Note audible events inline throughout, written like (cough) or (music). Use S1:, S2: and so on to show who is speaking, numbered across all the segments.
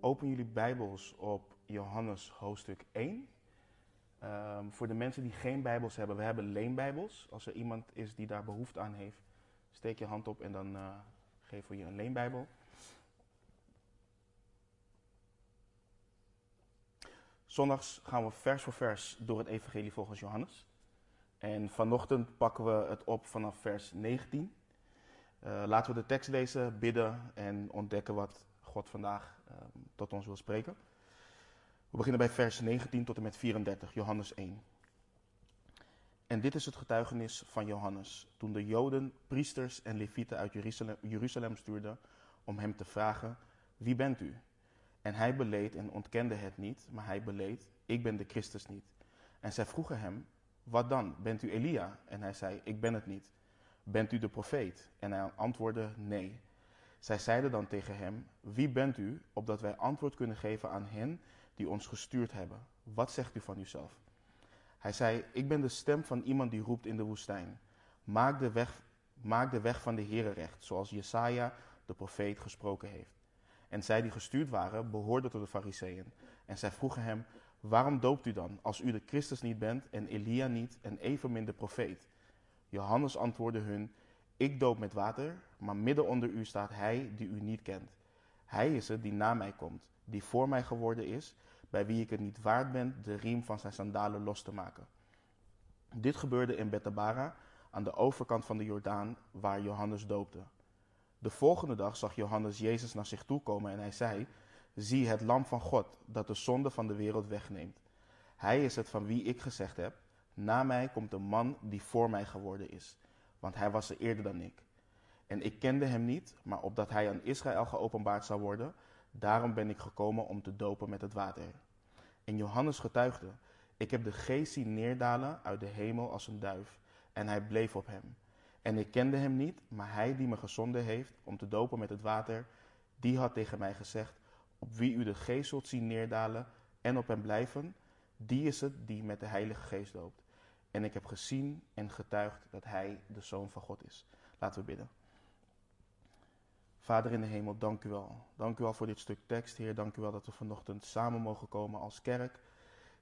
S1: open jullie Bijbels op Johannes hoofdstuk 1. Ehm, voor de mensen die geen Bijbels hebben, we hebben leenbijbels. Als er iemand is die daar behoefte aan heeft, steek je hand op en dan uh, geven we je een leenbijbel. Zondags gaan we vers voor vers door het evangelie volgens Johannes. En vanochtend pakken we het op vanaf vers 19. Uh, laten we de tekst lezen, bidden en ontdekken wat God vandaag uh, tot ons wil spreken. We beginnen bij vers 19 tot en met 34, Johannes 1. En dit is het getuigenis van Johannes, toen de Joden, priesters en levieten uit Jeruzalem, Jeruzalem stuurden om hem te vragen, wie bent u? En hij beleed en ontkende het niet, maar hij beleed, ik ben de Christus niet. En zij vroegen hem, wat dan? Bent u Elia? En hij zei, ik ben het niet. Bent u de profeet? En hij antwoordde, nee. Zij zeiden dan tegen hem, wie bent u, opdat wij antwoord kunnen geven aan hen die ons gestuurd hebben? Wat zegt u van uzelf? Hij zei, ik ben de stem van iemand die roept in de woestijn. Maak de weg, maak de weg van de Heere recht, zoals Jesaja, de profeet, gesproken heeft. En zij die gestuurd waren, behoorden tot de fariseeën. En zij vroegen hem, waarom doopt u dan, als u de Christus niet bent en Elia niet en evenmin de profeet? Johannes antwoordde hun, ik doop met water, maar midden onder u staat hij die u niet kent. Hij is het die na mij komt, die voor mij geworden is, bij wie ik het niet waard ben de riem van zijn sandalen los te maken. Dit gebeurde in Bethabara, aan de overkant van de Jordaan, waar Johannes doopte. De volgende dag zag Johannes Jezus naar zich toe komen en hij zei: Zie het lam van God, dat de zonde van de wereld wegneemt. Hij is het van wie ik gezegd heb: Na mij komt een man die voor mij geworden is, want hij was er eerder dan ik. En ik kende hem niet, maar opdat hij aan Israël geopenbaard zou worden, daarom ben ik gekomen om te dopen met het water. En Johannes getuigde: Ik heb de geest zien neerdalen uit de hemel als een duif, en hij bleef op hem. En ik kende hem niet, maar hij die me gezonden heeft om te dopen met het water, die had tegen mij gezegd: Op wie u de geest zult zien neerdalen en op hem blijven, die is het die met de Heilige Geest doopt. En ik heb gezien en getuigd dat hij de Zoon van God is. Laten we bidden. Vader in de hemel, dank u wel. Dank u wel voor dit stuk tekst, Heer. Dank u wel dat we vanochtend samen mogen komen als kerk.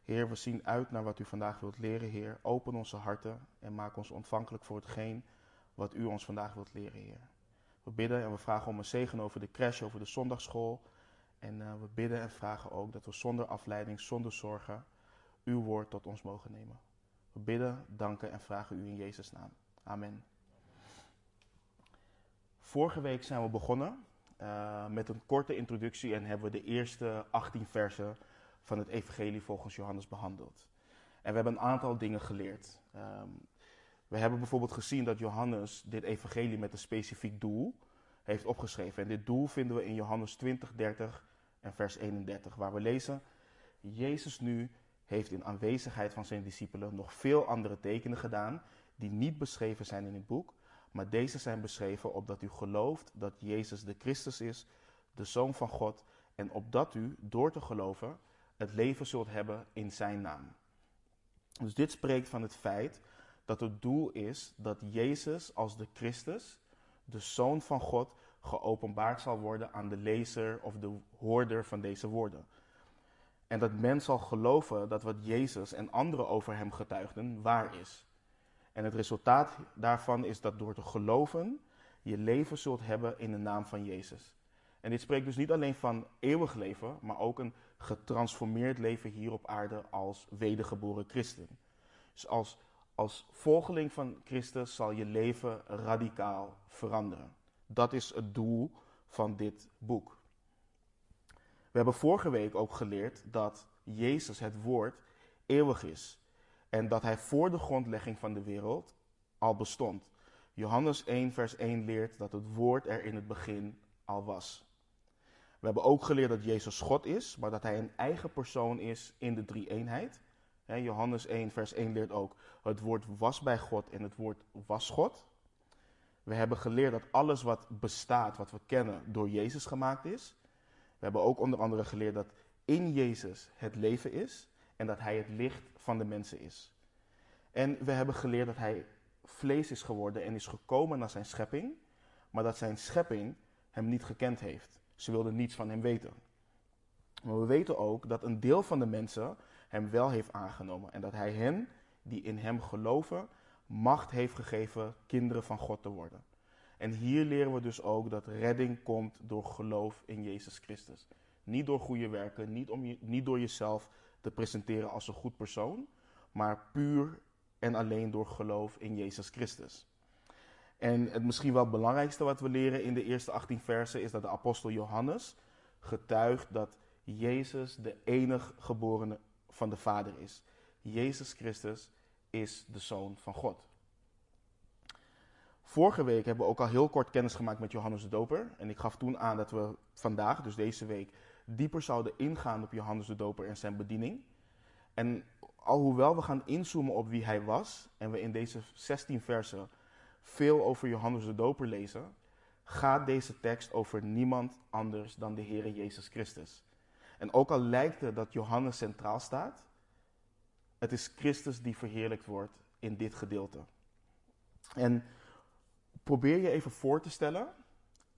S1: Heer, we zien uit naar wat u vandaag wilt leren, Heer. Open onze harten en maak ons ontvankelijk voor hetgeen wat u ons vandaag wilt leren, Heer. We bidden en we vragen om een zegen over de crash, over de zondagschool. En uh, we bidden en vragen ook dat we zonder afleiding, zonder zorgen, uw woord tot ons mogen nemen. Bidden, danken en vragen u in Jezus' naam. Amen. Vorige week zijn we begonnen uh, met een korte introductie en hebben we de eerste 18 versen van het Evangelie volgens Johannes behandeld. En we hebben een aantal dingen geleerd. Um, we hebben bijvoorbeeld gezien dat Johannes dit Evangelie met een specifiek doel heeft opgeschreven. En dit doel vinden we in Johannes 20, 30 en vers 31, waar we lezen: Jezus nu heeft in aanwezigheid van zijn discipelen nog veel andere tekenen gedaan die niet beschreven zijn in het boek, maar deze zijn beschreven opdat u gelooft dat Jezus de Christus is, de Zoon van God, en opdat u door te geloven het leven zult hebben in zijn naam. Dus dit spreekt van het feit dat het doel is dat Jezus als de Christus, de Zoon van God, geopenbaard zal worden aan de lezer of de hoorder van deze woorden. En dat men zal geloven dat wat Jezus en anderen over hem getuigden waar is. En het resultaat daarvan is dat door te geloven je leven zult hebben in de naam van Jezus. En dit spreekt dus niet alleen van eeuwig leven, maar ook een getransformeerd leven hier op aarde als wedergeboren christen. Dus als, als volgeling van Christus zal je leven radicaal veranderen. Dat is het doel van dit boek. We hebben vorige week ook geleerd dat Jezus, het woord, eeuwig is. En dat hij voor de grondlegging van de wereld al bestond. Johannes 1, vers 1 leert dat het woord er in het begin al was. We hebben ook geleerd dat Jezus God is, maar dat hij een eigen persoon is in de drie eenheid. Johannes 1, vers 1 leert ook: het woord was bij God en het woord was God. We hebben geleerd dat alles wat bestaat, wat we kennen, door Jezus gemaakt is. We hebben ook onder andere geleerd dat in Jezus het leven is en dat Hij het licht van de mensen is. En we hebben geleerd dat Hij vlees is geworden en is gekomen naar zijn schepping, maar dat zijn schepping Hem niet gekend heeft. Ze wilden niets van Hem weten. Maar we weten ook dat een deel van de mensen hem wel heeft aangenomen. En dat hij hen die in hem geloven, macht heeft gegeven kinderen van God te worden. En hier leren we dus ook dat redding komt door geloof in Jezus Christus. Niet door goede werken, niet, om niet door jezelf te presenteren als een goed persoon, maar puur en alleen door geloof in Jezus Christus. En het misschien wel belangrijkste wat we leren in de eerste 18 versen is dat de apostel Johannes getuigt dat Jezus de enig geborene van de Vader is. Jezus Christus is de Zoon van God. Vorige week hebben we ook al heel kort kennis gemaakt met Johannes de Doper. En ik gaf toen aan dat we vandaag, dus deze week, dieper zouden ingaan op Johannes de Doper en zijn bediening. En alhoewel we gaan inzoomen op wie hij was, en we in deze 16 versen veel over Johannes de Doper lezen, gaat deze tekst over niemand anders dan de Heer Jezus Christus. En ook al lijkt het dat Johannes centraal staat, het is Christus die verheerlijkt wordt in dit gedeelte. En probeer je even voor te stellen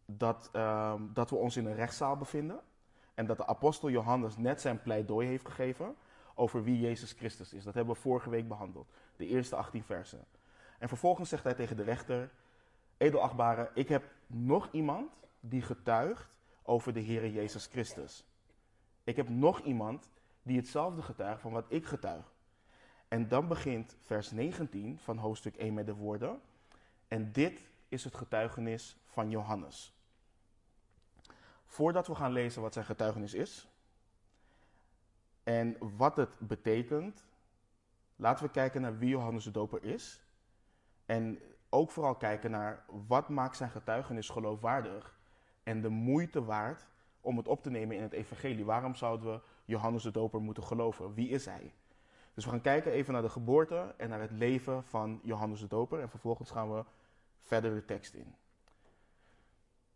S1: dat, ehm, dat we ons in een rechtszaal bevinden en dat de apostel Johannes net zijn pleidooi heeft gegeven over wie Jezus Christus is. Dat hebben we vorige week behandeld, de eerste 18 versen. En vervolgens zegt hij tegen de rechter, edelachtbare, ik heb nog iemand die getuigt over de Heer Jezus Christus. Ik heb nog iemand die hetzelfde getuigt van wat ik getuig. En dan begint vers 19 van hoofdstuk 1 met de woorden. En dit is het getuigenis van Johannes. Voordat we gaan lezen wat zijn getuigenis is en wat het betekent, laten we kijken naar wie Johannes de Doper is. En ook vooral kijken naar wat maakt zijn getuigenis geloofwaardig en de moeite waard om het op te nemen in het evangelie. Waarom zouden we Johannes de Doper moeten geloven? Wie is hij? Dus we gaan kijken even naar de geboorte en naar het leven van Johannes de Doper. En vervolgens gaan we verder de tekst in.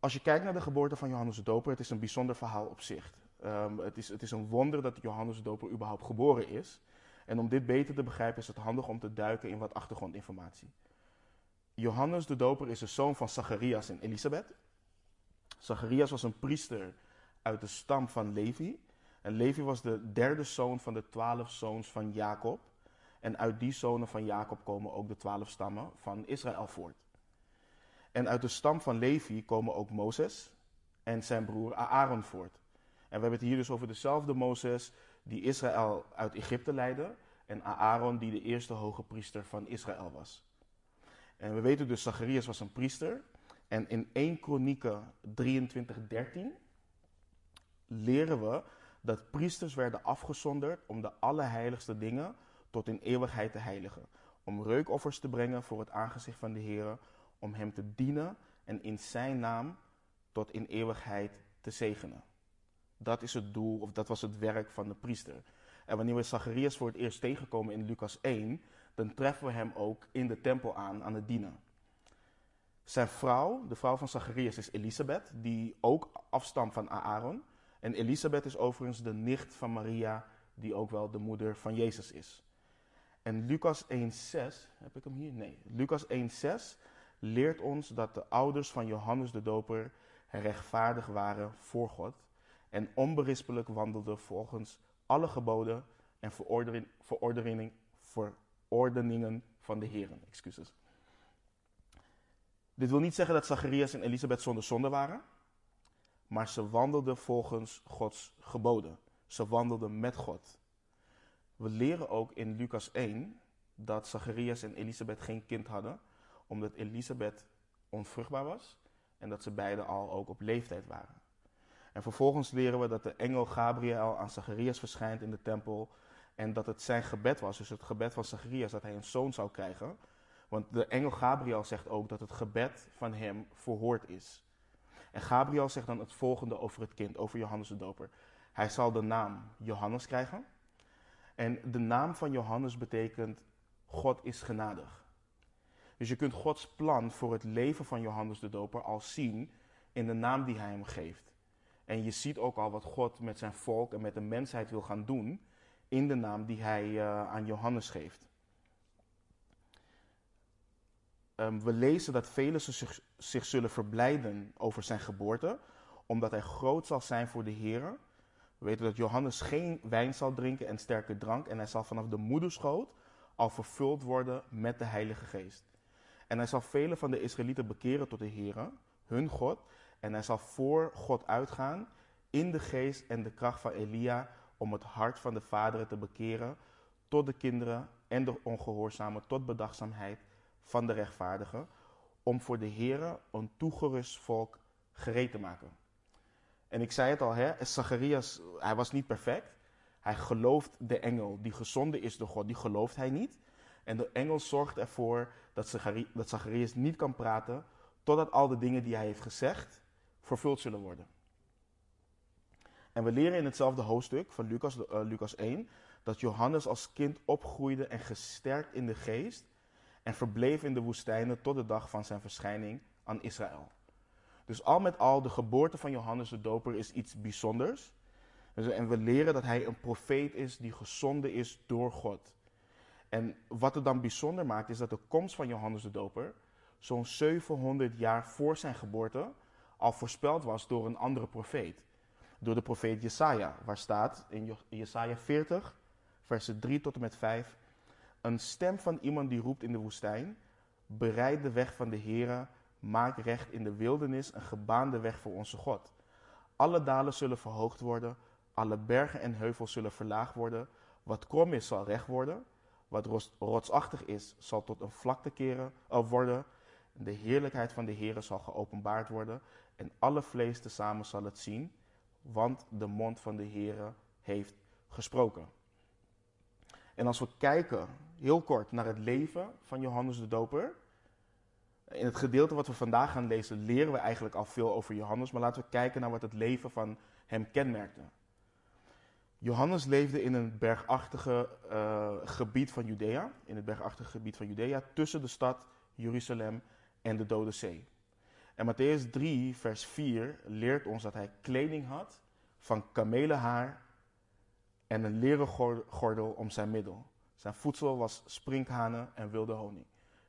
S1: Als je kijkt naar de geboorte van Johannes de Doper, het is een bijzonder verhaal op zich. Um, het, is, het is een wonder dat Johannes de Doper überhaupt geboren is. En om dit beter te begrijpen is het handig om te duiken in wat achtergrondinformatie. Johannes de Doper is de zoon van Zacharias en Elisabeth. Zacharias was een priester uit de stam van Levi. En Levi was de derde zoon van de twaalf zoons van Jacob. En uit die zonen van Jacob komen ook de twaalf stammen van Israël voort. En uit de stam van Levi komen ook Mozes en zijn broer Aaron voort. En we hebben het hier dus over dezelfde Mozes die Israël uit Egypte leidde. En Aaron die de eerste hoge priester van Israël was. En we weten dus, Zacharias was een priester. En in 1 Kronieken 23, 13 leren we dat priesters werden afgezonderd om de allerheiligste dingen tot in eeuwigheid te heiligen. Om reukoffers te brengen voor het aangezicht van de Heer, om Hem te dienen en in Zijn naam tot in eeuwigheid te zegenen. Dat is het doel, of dat was het werk van de priester. En wanneer we Zacharias voor het eerst tegenkomen in Lucas 1, dan treffen we hem ook in de tempel aan, aan het dienen. Zijn vrouw, de vrouw van Zacharias, is Elisabeth, die ook afstamt van Aaron. En Elisabeth is overigens de nicht van Maria, die ook wel de moeder van Jezus is. En Lucas 1,6, heb ik hem hier? Nee. Lucas 1,6 leert ons dat de ouders van Johannes de Doper rechtvaardig waren voor God en onberispelijk wandelden volgens alle geboden en verordening, verordeningen van de Heeren. Excuses. Dit wil niet zeggen dat Zacharias en Elisabeth zonder zonde waren, maar ze wandelden volgens Gods geboden. Ze wandelden met God. We leren ook in Lucas 1 dat Zacharias en Elisabeth geen kind hadden, omdat Elisabeth onvruchtbaar was en dat ze beiden al ook op leeftijd waren. En vervolgens leren we dat de engel Gabriel aan Zacharias verschijnt in de tempel en dat het zijn gebed was, dus het gebed van Zacharias, dat hij een zoon zou krijgen. Want de engel Gabriel zegt ook dat het gebed van hem verhoord is. En Gabriel zegt dan het volgende over het kind, over Johannes de Doper. Hij zal de naam Johannes krijgen. En de naam van Johannes betekent God is genadig. Dus je kunt Gods plan voor het leven van Johannes de Doper al zien in de naam die hij hem geeft. En je ziet ook al wat God met zijn volk en met de mensheid wil gaan doen in de naam die hij uh, aan Johannes geeft. Um, we lezen dat velen zich, zich, zullen verblijden over zijn geboorte, omdat hij groot zal zijn voor de Heer. We weten dat Johannes geen wijn zal drinken en sterke drank. En hij zal vanaf de moederschoot al vervuld worden met de Heilige Geest. En hij zal velen van de Israëlieten bekeren tot de Heer, hun God. En hij zal voor God uitgaan in de geest en de kracht van Elia om het hart van de vaderen te bekeren tot de kinderen en de ongehoorzamen tot bedachtzaamheid van de rechtvaardigen, om voor de Heer een toegerust volk gereed te maken. En ik zei het al, hè, Zacharias, hij was niet perfect. Hij gelooft de engel die gezonden is door God, die gelooft hij niet. En de engel zorgt ervoor dat, Zacharias niet kan praten totdat al de dingen die hij heeft gezegd vervuld zullen worden. En we leren in hetzelfde hoofdstuk van Lucas, uh, Lucas 1 dat Johannes als kind opgroeide en gesterkt in de geest en verbleef in de woestijnen tot de dag van zijn verschijning aan Israël. Dus al met al, de geboorte van Johannes de Doper is iets bijzonders. Dus, en we leren dat hij een profeet is die gezonden is door God. En wat het dan bijzonder maakt, is dat de komst van Johannes de Doper zo'n 700 jaar voor zijn geboorte al voorspeld was door een andere profeet. Door de profeet Jesaja, waar staat in Jesaja 40, versen 3 tot en met 5. Een stem van iemand die roept in de woestijn, bereid de weg van de Heere, maak recht in de wildernis een gebaande weg voor onze God. Alle dalen zullen verhoogd worden, alle bergen en heuvels zullen verlaagd worden. Wat krom is, zal recht worden. Wat rotsachtig is, zal tot een vlakte keren, uh, worden. De heerlijkheid van de Heere zal geopenbaard worden. En alle vlees tezamen zal het zien, want de mond van de Heere heeft gesproken. En als we kijken heel kort naar het leven van Johannes de Doper. In het gedeelte wat we vandaag gaan lezen, leren we eigenlijk al veel over Johannes. Maar laten we kijken naar wat het leven van hem kenmerkte. Johannes leefde in een bergachtige uh, gebied van Judea, in het bergachtige gebied van Judea, tussen de stad Jeruzalem en de Dode Zee. En Matthäus 3, vers 4 leert ons dat hij kleding had van kamelenhaar en een leren gordel om zijn middel. Zijn voedsel was sprinkhanen en wilde honing.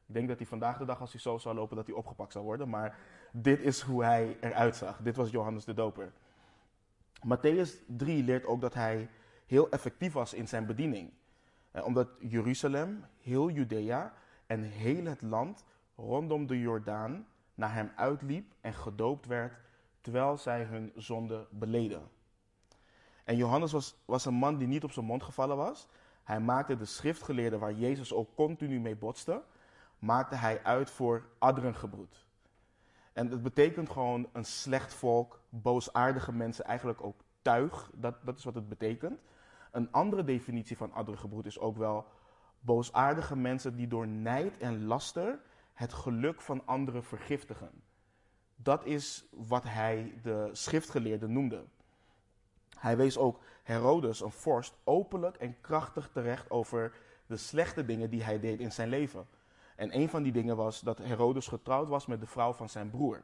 S1: Ik denk dat hij vandaag de dag, als hij zo zou lopen, dat hij opgepakt zou worden. Maar dit is hoe hij eruit zag. Dit was Johannes de Doper. Matthäus 3 leert ook dat hij heel effectief was in zijn bediening. Eh, omdat Jeruzalem, heel Judea en heel het land rondom de Jordaan naar hem uitliep en gedoopt werd terwijl zij hun zonde beleden. En Johannes was, was een man die niet op zijn mond gevallen was. Hij maakte de schriftgeleerden waar Jezus ook continu mee botste, maakte hij uit voor adderengebroed. En het betekent gewoon een slecht volk, boosaardige mensen, eigenlijk ook tuig. Dat, dat is wat het betekent. Een andere definitie van adderengebroed is ook wel boosaardige mensen die door nijd en laster het geluk van anderen vergiftigen. Dat is wat hij de schriftgeleerden noemde. Hij wees ook Herodes, een vorst, openlijk en krachtig terecht over de slechte dingen die hij deed in zijn leven. En een van die dingen was dat Herodes getrouwd was met de vrouw van zijn broer.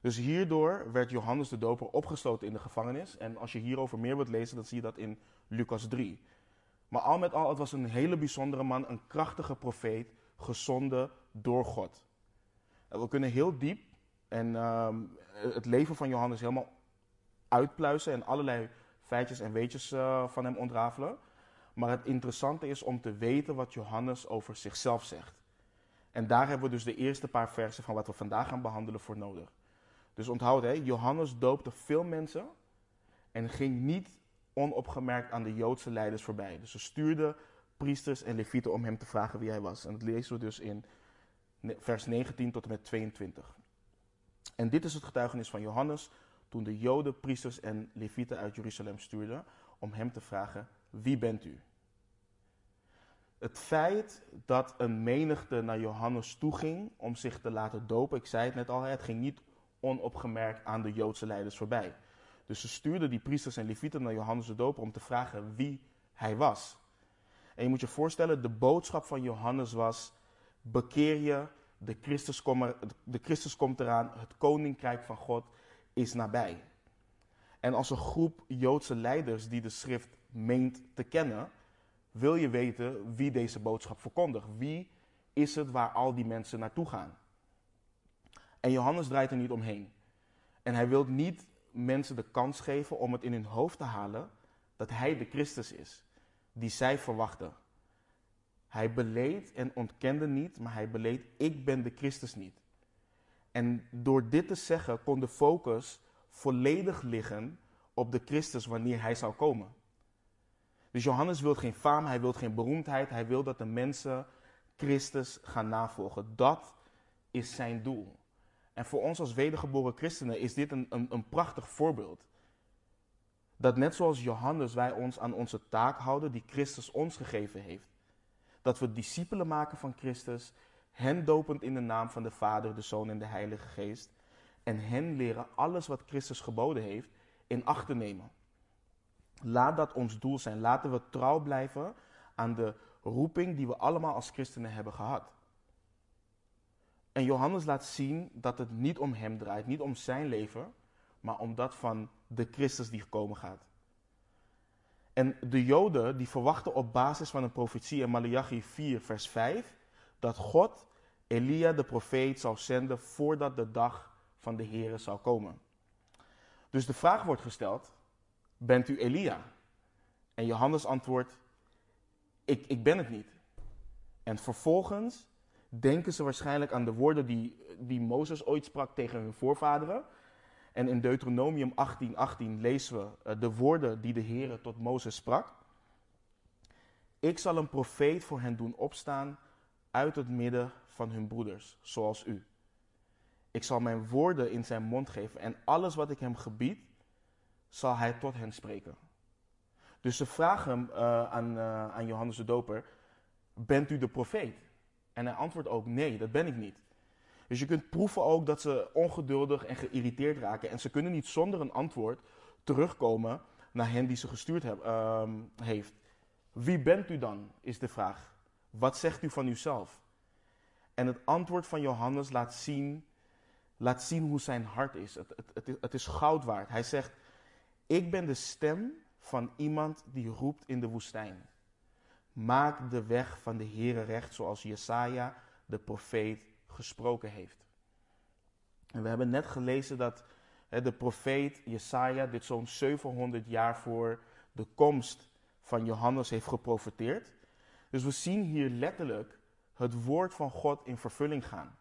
S1: Dus hierdoor werd Johannes de Doper opgesloten in de gevangenis. En als je hierover meer wilt lezen, dan zie je dat in Lucas 3. Maar al met al, het was een hele bijzondere man, een krachtige profeet, gezonden door God. En we kunnen heel diep en ehm, het leven van Johannes helemaal uitpluizen en allerlei feitjes en weetjes uh, van hem ontrafelen. Maar het interessante is om te weten wat Johannes over zichzelf zegt. En daar hebben we dus de eerste paar versen van wat we vandaag gaan behandelen voor nodig. Dus onthoud, hè, Johannes doopte veel mensen en ging niet onopgemerkt aan de Joodse leiders voorbij. Dus ze stuurden priesters en levieten om hem te vragen wie hij was. En dat lezen we dus in vers 19 tot en met 22. En dit is het getuigenis van Johannes toen de Joden, priesters en levieten uit Jeruzalem stuurden om hem te vragen: Wie bent u? Het feit dat een menigte naar Johannes toe ging om zich te laten dopen, ik zei het net al, het ging niet onopgemerkt aan de Joodse leiders voorbij. Dus ze stuurden die priesters en levieten naar Johannes de Doper om te vragen wie hij was. En je moet je voorstellen, de boodschap van Johannes was: bekeer je, de Christus, de Christus komt eraan, het koninkrijk van God is nabij. En als een groep Joodse leiders die de schrift meent te kennen, wil je weten wie deze boodschap verkondigt. Wie is het waar al die mensen naartoe gaan? En Johannes draait er niet omheen. En hij wil niet mensen de kans geven om het in hun hoofd te halen dat hij de Christus is, die zij verwachten. Hij beleed en ontkende niet, maar hij beleed, ik ben de Christus niet. En door dit te zeggen kon de focus volledig liggen op de Christus wanneer hij zou komen. Dus Johannes wil geen faam, hij wil geen beroemdheid, hij wil dat de mensen Christus gaan navolgen. Dat is zijn doel. En voor ons als wedergeboren christenen is dit een, een, een prachtig voorbeeld. Dat net zoals Johannes wij ons aan onze taak houden die Christus ons gegeven heeft. Dat we discipelen maken van Christus, hen dopend in de naam van de Vader, de Zoon en de Heilige Geest. En hen leren alles wat Christus geboden heeft in acht te nemen. Laat dat ons doel zijn. Laten we trouw blijven aan de roeping die we allemaal als christenen hebben gehad. En Johannes laat zien dat het niet om hem draait, niet om zijn leven, maar om dat van de Christus die gekomen gaat. En de Joden die verwachten op basis van een profetie in Malachi 4, vers 5, dat God Elia de profeet zou zenden voordat de dag van de Here zou komen. Dus de vraag wordt gesteld, bent u Elia? En Johannes antwoordt, ik, ik ben het niet. En vervolgens denken ze waarschijnlijk aan de woorden die, die Mozes ooit sprak tegen hun voorvaderen. En in Deuteronomium 18:18 18 lezen we eh, de woorden die de Heer tot Mozes sprak. Ik zal een profeet voor hen doen opstaan uit het midden van hun broeders, zoals u. Ik zal mijn woorden in zijn mond geven en alles wat ik hem gebied, zal hij tot hen spreken. Dus ze vragen uh, aan, uh, aan Johannes de Doper, bent u de profeet? En hij antwoordt ook, nee, dat ben ik niet. Dus je kunt proeven ook dat ze ongeduldig en geïrriteerd raken. En ze kunnen niet zonder een antwoord terugkomen naar hen die ze gestuurd uh, heeft. Wie bent u dan, is de vraag. Wat zegt u van uzelf? En het antwoord van Johannes laat zien, laat zien hoe zijn hart is. Het, het, het is goud waard. Hij zegt, ik ben de stem van iemand die roept in de woestijn. Maak de weg van de Heere recht zoals Jesaja, de profeet, gesproken heeft. En we hebben net gelezen dat hè, de profeet Jesaja dit zo'n 700 jaar voor de komst van Johannes heeft geprofeteerd. Dus we zien hier letterlijk het woord van God in vervulling gaan.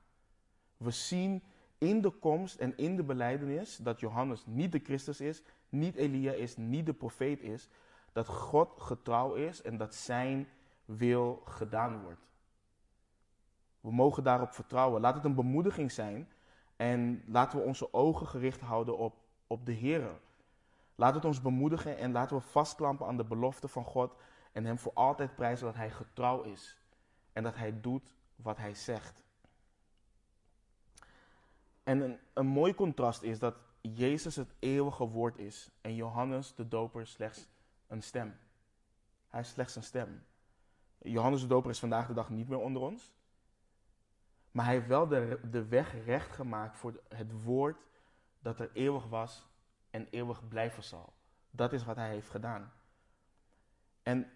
S1: We zien in de komst en in de beleidenis dat Johannes niet de Christus is, niet Elia is, niet de profeet is, dat God getrouw is en dat zijn wil gedaan wordt. We mogen daarop vertrouwen. Laat het een bemoediging zijn en laten we onze ogen gericht houden op, op de Heer. Laat het ons bemoedigen en laten we vastklampen aan de belofte van God en Hem voor altijd prijzen dat Hij getrouw is en dat Hij doet wat Hij zegt. En een, een mooi contrast is dat Jezus het eeuwige woord is en Johannes de Doper slechts een stem. Hij is slechts een stem. Johannes de Doper is vandaag de dag niet meer onder ons. Maar hij heeft wel de, de weg recht gemaakt voor het woord dat er eeuwig was en eeuwig blijven zal. Dat is wat hij heeft gedaan. En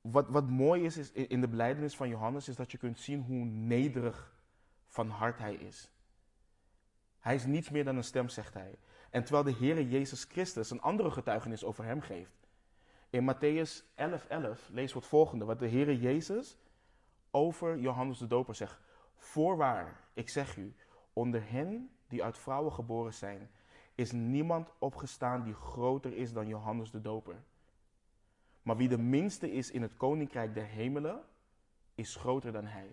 S1: wat, wat mooi is, is in de beleidenis van Johannes, is dat je kunt zien hoe nederig van hart hij is. Hij is niets meer dan een stem, zegt hij. En terwijl de Heere Jezus Christus een andere getuigenis over hem geeft. In Matthäus 11:11 11 lezen we volgende, wat de Heere Jezus over Johannes de Doper zegt. Voorwaar, ik zeg u, onder hen die uit vrouwen geboren zijn, is niemand opgestaan die groter is dan Johannes de Doper. Maar wie de minste is in het koninkrijk der hemelen, is groter dan hij.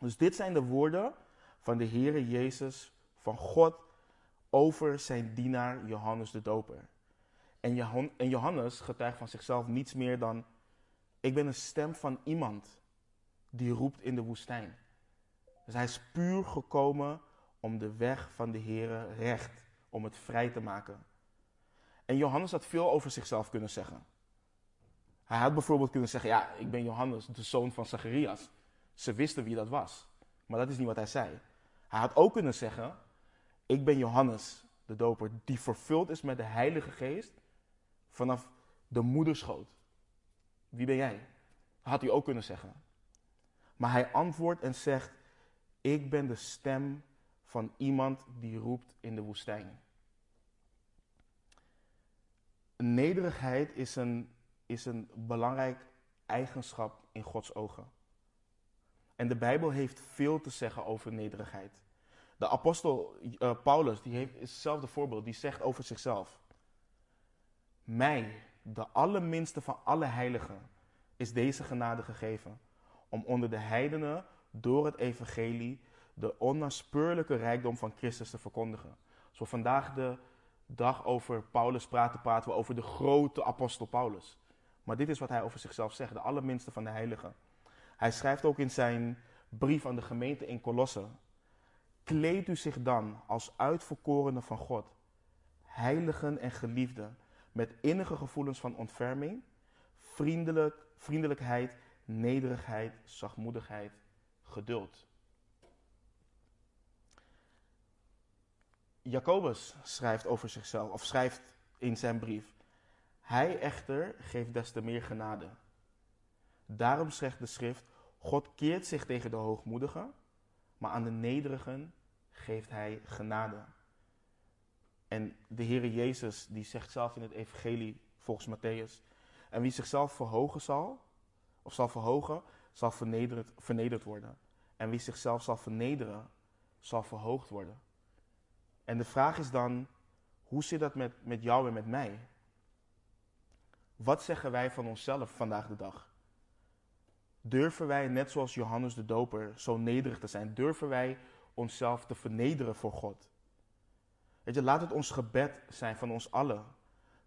S1: Dus dit zijn de woorden van de Heere Jezus, van God, over zijn dienaar Johannes de Doper. En Johannes getuigt van zichzelf niets meer dan: Ik ben een stem van iemand die roept in de woestijn. Dus hij is puur gekomen om de weg van de Here recht, om het vrij te maken. En Johannes had veel over zichzelf kunnen zeggen. Hij had bijvoorbeeld kunnen zeggen: Ja, ik ben Johannes, de zoon van Zacharias. Ze wisten wie dat was. Maar dat is niet wat hij zei. Hij had ook kunnen zeggen: Ik ben Johannes, de doper, die vervuld is met de Heilige Geest vanaf de moederschoot. Wie ben jij? Had hij ook kunnen zeggen. Maar hij antwoordt en zegt: Ik ben de stem van iemand die roept in de woestijn. nederigheid is een, is een belangrijk eigenschap in Gods ogen. En de Bijbel heeft veel te zeggen over nederigheid. De apostel uh, Paulus, die heeft hetzelfde voorbeeld, die zegt over zichzelf: Mij, de allerminste van alle heiligen, is deze genade gegeven om onder de heidenen door het evangelie de onnaspeurlijke rijkdom van Christus te verkondigen. Als we vandaag de dag over Paulus praten, praten we over de grote apostel Paulus. Maar dit is wat hij over zichzelf zegt, de allerminste van de heiligen. Hij schrijft ook in zijn brief aan de gemeente in Colosse. Kleed u zich dan als uitverkorene van God, heiligen en geliefden, met innige gevoelens van ontferming, vriendelijk, vriendelijkheid, nederigheid, zachtmoedigheid, geduld. Jacobus schrijft over zichzelf, of schrijft in zijn brief: Hij echter geeft des te meer genade. Daarom zegt de schrift: God keert zich tegen de hoogmoedigen, maar aan de nederigen geeft hij genade. En de Heere Jezus die zegt zelf in het evangelie volgens Matthäus, en wie zichzelf verhogen zal, of zal verhogen, zal vernederd, vernederd worden. En wie zichzelf zal vernederen, zal verhoogd worden. En de vraag is dan, hoe zit dat met, met jou en met mij? Wat zeggen wij van onszelf vandaag de dag? Durven wij, net zoals Johannes de Doper, zo nederig te zijn? Durven wij onszelf te vernederen voor God? Weet je, laat het ons gebed zijn van ons allen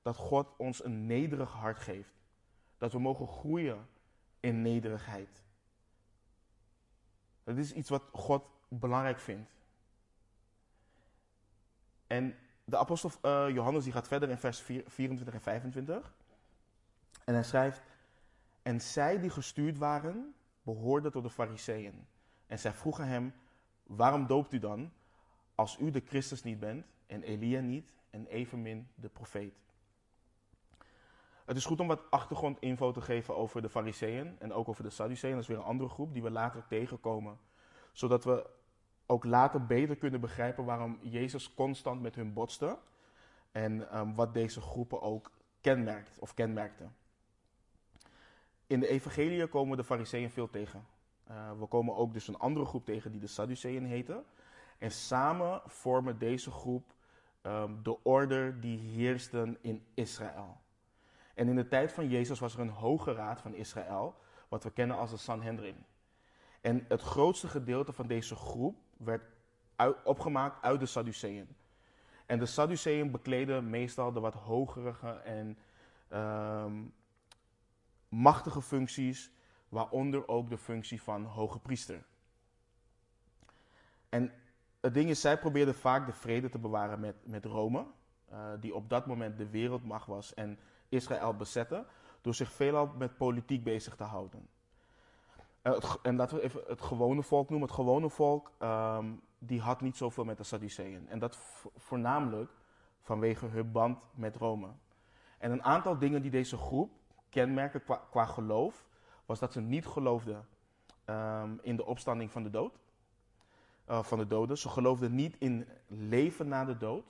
S1: dat God ons een nederig hart geeft. Dat we mogen groeien in nederigheid. Dat is iets wat God belangrijk vindt. En de apostel uh, Johannes die gaat verder in vers 24 en 25. En hij schrijft, en zij die gestuurd waren, behoorden tot de fariseeën. En zij vroegen hem, waarom doopt u dan, als u de Christus niet bent, en Elia niet, en evenmin de profeet? Het is goed om wat achtergrondinfo te geven over de fariseeën en ook over de Sadduceeën. Dat is weer een andere groep die we later tegenkomen. Zodat we ook later beter kunnen begrijpen waarom Jezus constant met hun botste. En um, wat deze groepen ook kenmerkt of kenmerkte. In de evangelie komen de fariseeën veel tegen. Uh, we komen ook dus een andere groep tegen die de Sadduceeën heten. En samen vormen deze groep um, de orde die heersten in Israël. En in de tijd van Jezus was er een hoge raad van Israël, wat we kennen als de Sanhedrin. En het grootste gedeelte van deze groep werd opgemaakt uit de Sadduceeën. En de Sadduceeën bekleden meestal de wat hogere en um, machtige functies, waaronder ook de functie van hoge priester. En het ding is, zij probeerden vaak de vrede te bewaren met, met Rome, uh, die op dat moment de wereldmacht was en Israël bezetten, door zich veelal met politiek bezig te houden. En, het, en laten we even het gewone volk noemen. Het gewone volk um, die had niet zoveel met de Sadduceeën. En dat voornamelijk vanwege hun band met Rome. En een aantal dingen die deze groep kenmerken qua, qua geloof, was dat ze niet geloofden um, in de opstanding van de dood. Uh, van de doden. Ze geloofden niet in leven na de dood.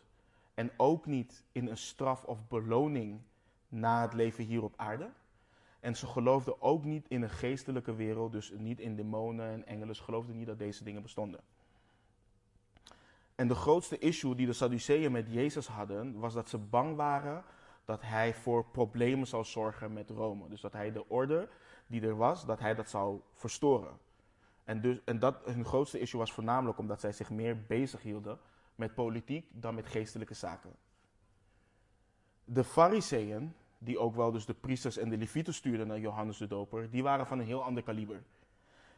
S1: En ook niet in een straf of beloning na het leven hier op aarde. En ze geloofden ook niet in een geestelijke wereld, dus niet in demonen en engelen. Ze geloofden niet dat deze dingen bestonden. En de grootste issue die de Sadduceeën met Jezus hadden, was dat ze bang waren dat hij voor problemen zou zorgen met Rome. Dus dat hij de orde die er was, dat hij dat zou verstoren. En, dus, en dat hun grootste issue was voornamelijk omdat zij zich meer bezig hielden met politiek dan met geestelijke zaken. De Fariseeën, die ook wel dus de priesters en de levieten stuurden naar Johannes de Doper, die waren van een heel ander kaliber.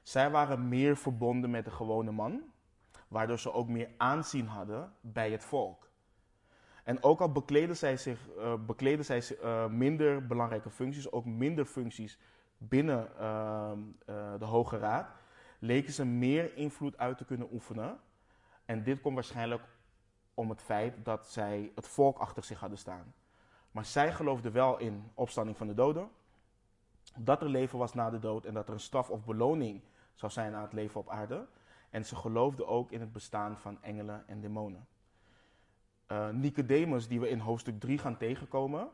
S1: Zij waren meer verbonden met de gewone man, waardoor ze ook meer aanzien hadden bij het volk. En ook al bekleden zij, zich, uh, bekleden zij uh, minder belangrijke functies, ook minder functies binnen uh, de Hoge Raad, leken ze meer invloed uit te kunnen oefenen. En dit komt waarschijnlijk om het feit dat zij het volk achter zich hadden staan. Maar zij geloofden wel in opstanding van de doden. Dat er leven was na de dood en dat er een straf of beloning zou zijn aan het leven op aarde. En ze geloofden ook in het bestaan van engelen en demonen. Uh, Nicodemus, die we in hoofdstuk 3 gaan tegenkomen,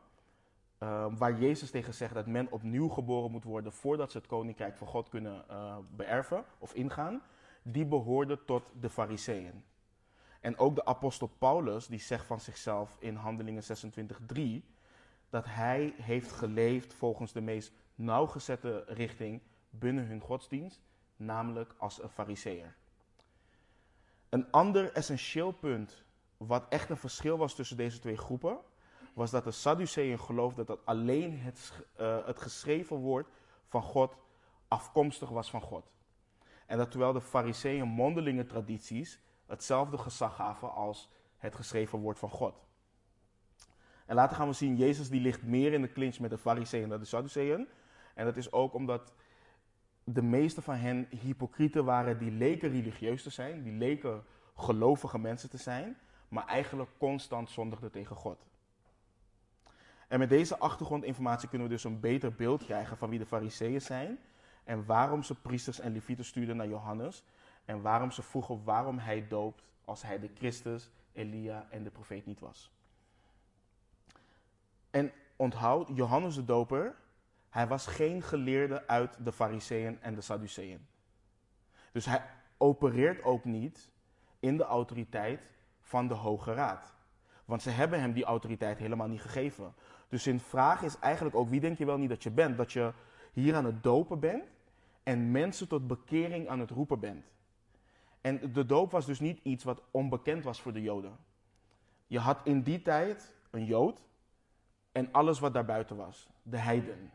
S1: uh, waar Jezus tegen zegt dat men opnieuw geboren moet worden voordat ze het koninkrijk van God kunnen uh, beërven of ingaan, die behoorden tot de Fariseeën. En ook de apostel Paulus, die zegt van zichzelf in Handelingen 26:3 dat hij heeft geleefd volgens de meest nauwgezette richting binnen hun godsdienst, namelijk als een Fariseer. Een ander essentieel punt, wat echt een verschil was tussen deze twee groepen, was dat de Sadduceeën geloofden dat alleen het, uh, het geschreven woord van God afkomstig was van God. En dat terwijl de Fariseeën mondelinge tradities hetzelfde gezag gaven als het geschreven woord van God. En later gaan we zien, Jezus die ligt meer in de clinch met de Fariseeën dan de Sadduceeën. En dat is ook omdat de meeste van hen hypocrieten waren die leken religieus te zijn, die leken gelovige mensen te zijn, maar eigenlijk constant zondigden tegen God. En met deze achtergrondinformatie kunnen we dus een beter beeld krijgen van wie de Fariseeën zijn en waarom ze priesters en levieten stuurden naar Johannes en waarom ze vroegen waarom hij doopt als hij de Christus, Elia en de profeet niet was. En onthoud, Johannes de Doper, hij was geen geleerde uit de Fariseeën en de Sadduceeën. Dus hij opereert ook niet in de autoriteit van de Hoge Raad. Want ze hebben hem die autoriteit helemaal niet gegeven. Dus in vraag is eigenlijk ook, wie denk je wel niet dat je bent? Dat je hier aan het dopen bent en mensen tot bekering aan het roepen bent. En de doop was dus niet iets wat onbekend was voor de Joden. Je had in die tijd een Jood en alles wat daarbuiten was, de heiden.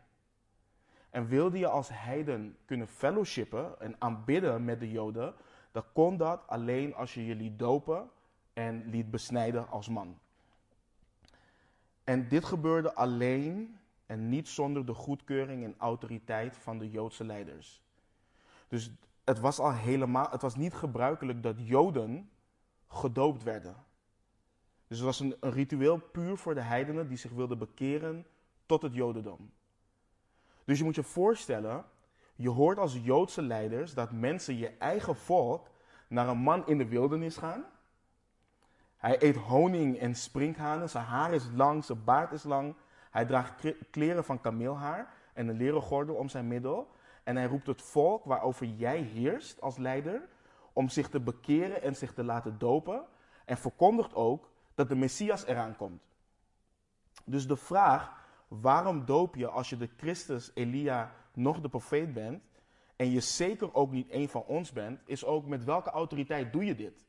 S1: En wilde je als heiden kunnen fellowshippen en aanbidden met de Joden, dan kon dat alleen als je liet dopen en liet besnijden als man. En dit gebeurde alleen en niet zonder de goedkeuring en autoriteit van de Joodse leiders. Dus het was al helemaal, het was niet gebruikelijk dat Joden gedoopt werden. Dus het was een, een ritueel puur voor de heidenen die zich wilden bekeren tot het Jodendom. Dus je moet je voorstellen, je hoort als Joodse leiders dat mensen je eigen volk naar een man in de wildernis gaan. Hij eet honing en sprinkhanen, zijn haar is lang, zijn baard is lang. Hij draagt kleren van kameelhaar en een leren gordel om zijn middel. En hij roept het volk waarover jij heerst als leider om zich te bekeren en zich te laten dopen. En verkondigt ook dat de Messias eraan komt. Dus de vraag, waarom doop je als je de Christus, Elia, nog de profeet bent en je zeker ook niet een van ons bent, is ook met welke autoriteit doe je dit?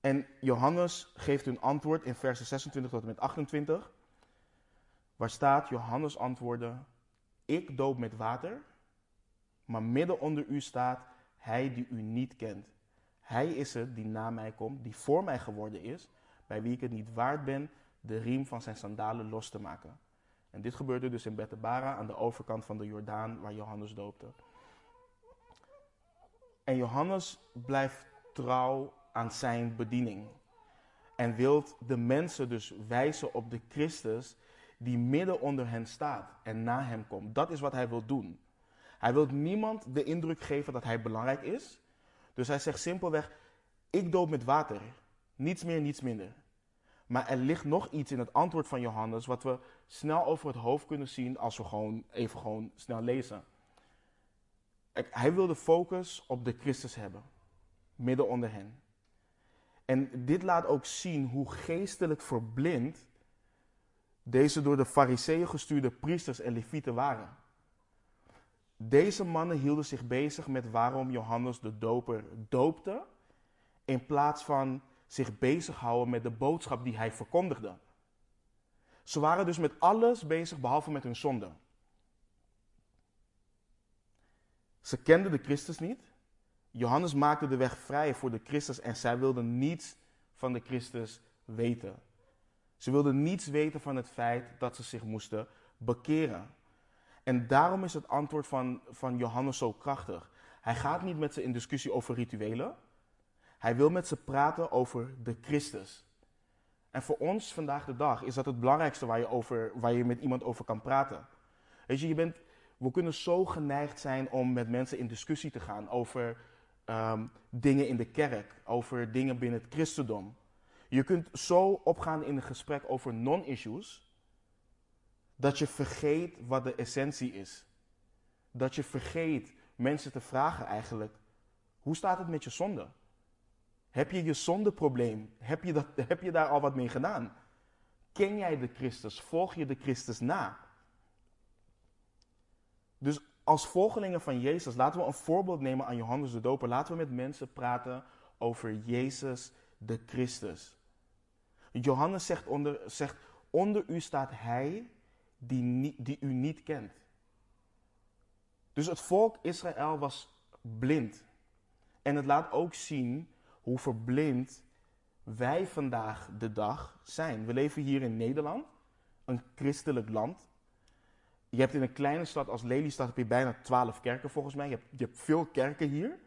S1: En Johannes geeft een antwoord in versen 26 tot en met 28, waar staat, Johannes antwoordde, ik doop met water, maar midden onder u staat hij die u niet kent. Hij is het die na mij komt, die voor mij geworden is, bij wie ik het niet waard ben de riem van zijn sandalen los te maken. En dit gebeurde dus in Betebara aan de overkant van de Jordaan waar Johannes doopte. En Johannes blijft trouw aan zijn bediening. En wil de mensen dus wijzen op de Christus die midden onder hen staat en na hem komt. Dat is wat hij wil doen. Hij wil niemand de indruk geven dat hij belangrijk is. Dus hij zegt simpelweg: Ik doop met water. Niets meer, niets minder. Maar er ligt nog iets in het antwoord van Johannes wat we snel over het hoofd kunnen zien als we gewoon even gewoon snel lezen. Hij wil de focus op de Christus hebben, midden onder hen. En dit laat ook zien hoe geestelijk verblind deze door de fariseeën gestuurde priesters en levieten waren. Deze mannen hielden zich bezig met waarom Johannes de doper doopte, in plaats van zich bezighouden met de boodschap die hij verkondigde. Ze waren dus met alles bezig behalve met hun zonde. Ze kenden de Christus niet. Johannes maakte de weg vrij voor de Christus en zij wilden niets van de Christus weten. Ze wilden niets weten van het feit dat ze zich moesten bekeren. En daarom is het antwoord van, van Johannes zo krachtig. Hij gaat niet met ze in discussie over rituelen. Hij wil met ze praten over de Christus. En voor ons vandaag de dag is dat het belangrijkste waar je, over, waar je met iemand over kan praten. Weet je, je bent, we kunnen zo geneigd zijn om met mensen in discussie te gaan over um, dingen in de kerk, over dingen binnen het christendom. Je kunt zo opgaan in een gesprek over non-issues dat je vergeet wat de essentie is. Dat je vergeet mensen te vragen eigenlijk, hoe staat het met je zonde? Heb je je zondeprobleem? Heb je, dat, (laughs) heb je daar al wat mee gedaan? Ken jij de Christus? Volg je de Christus na? Dus als volgelingen van Jezus, laten we een voorbeeld nemen aan Johannes de Doper. Laten we met mensen praten over Jezus de Christus. Johannes zegt onder, zegt, onder u staat hij die, die u niet kent. Dus het volk Israël was blind. En het laat ook zien hoe verblind wij vandaag de dag zijn. We leven hier in Nederland, een christelijk land. Je hebt in een kleine stad als Lelystad heb je bijna twaalf kerken volgens mij. Je hebt, je hebt veel kerken hier.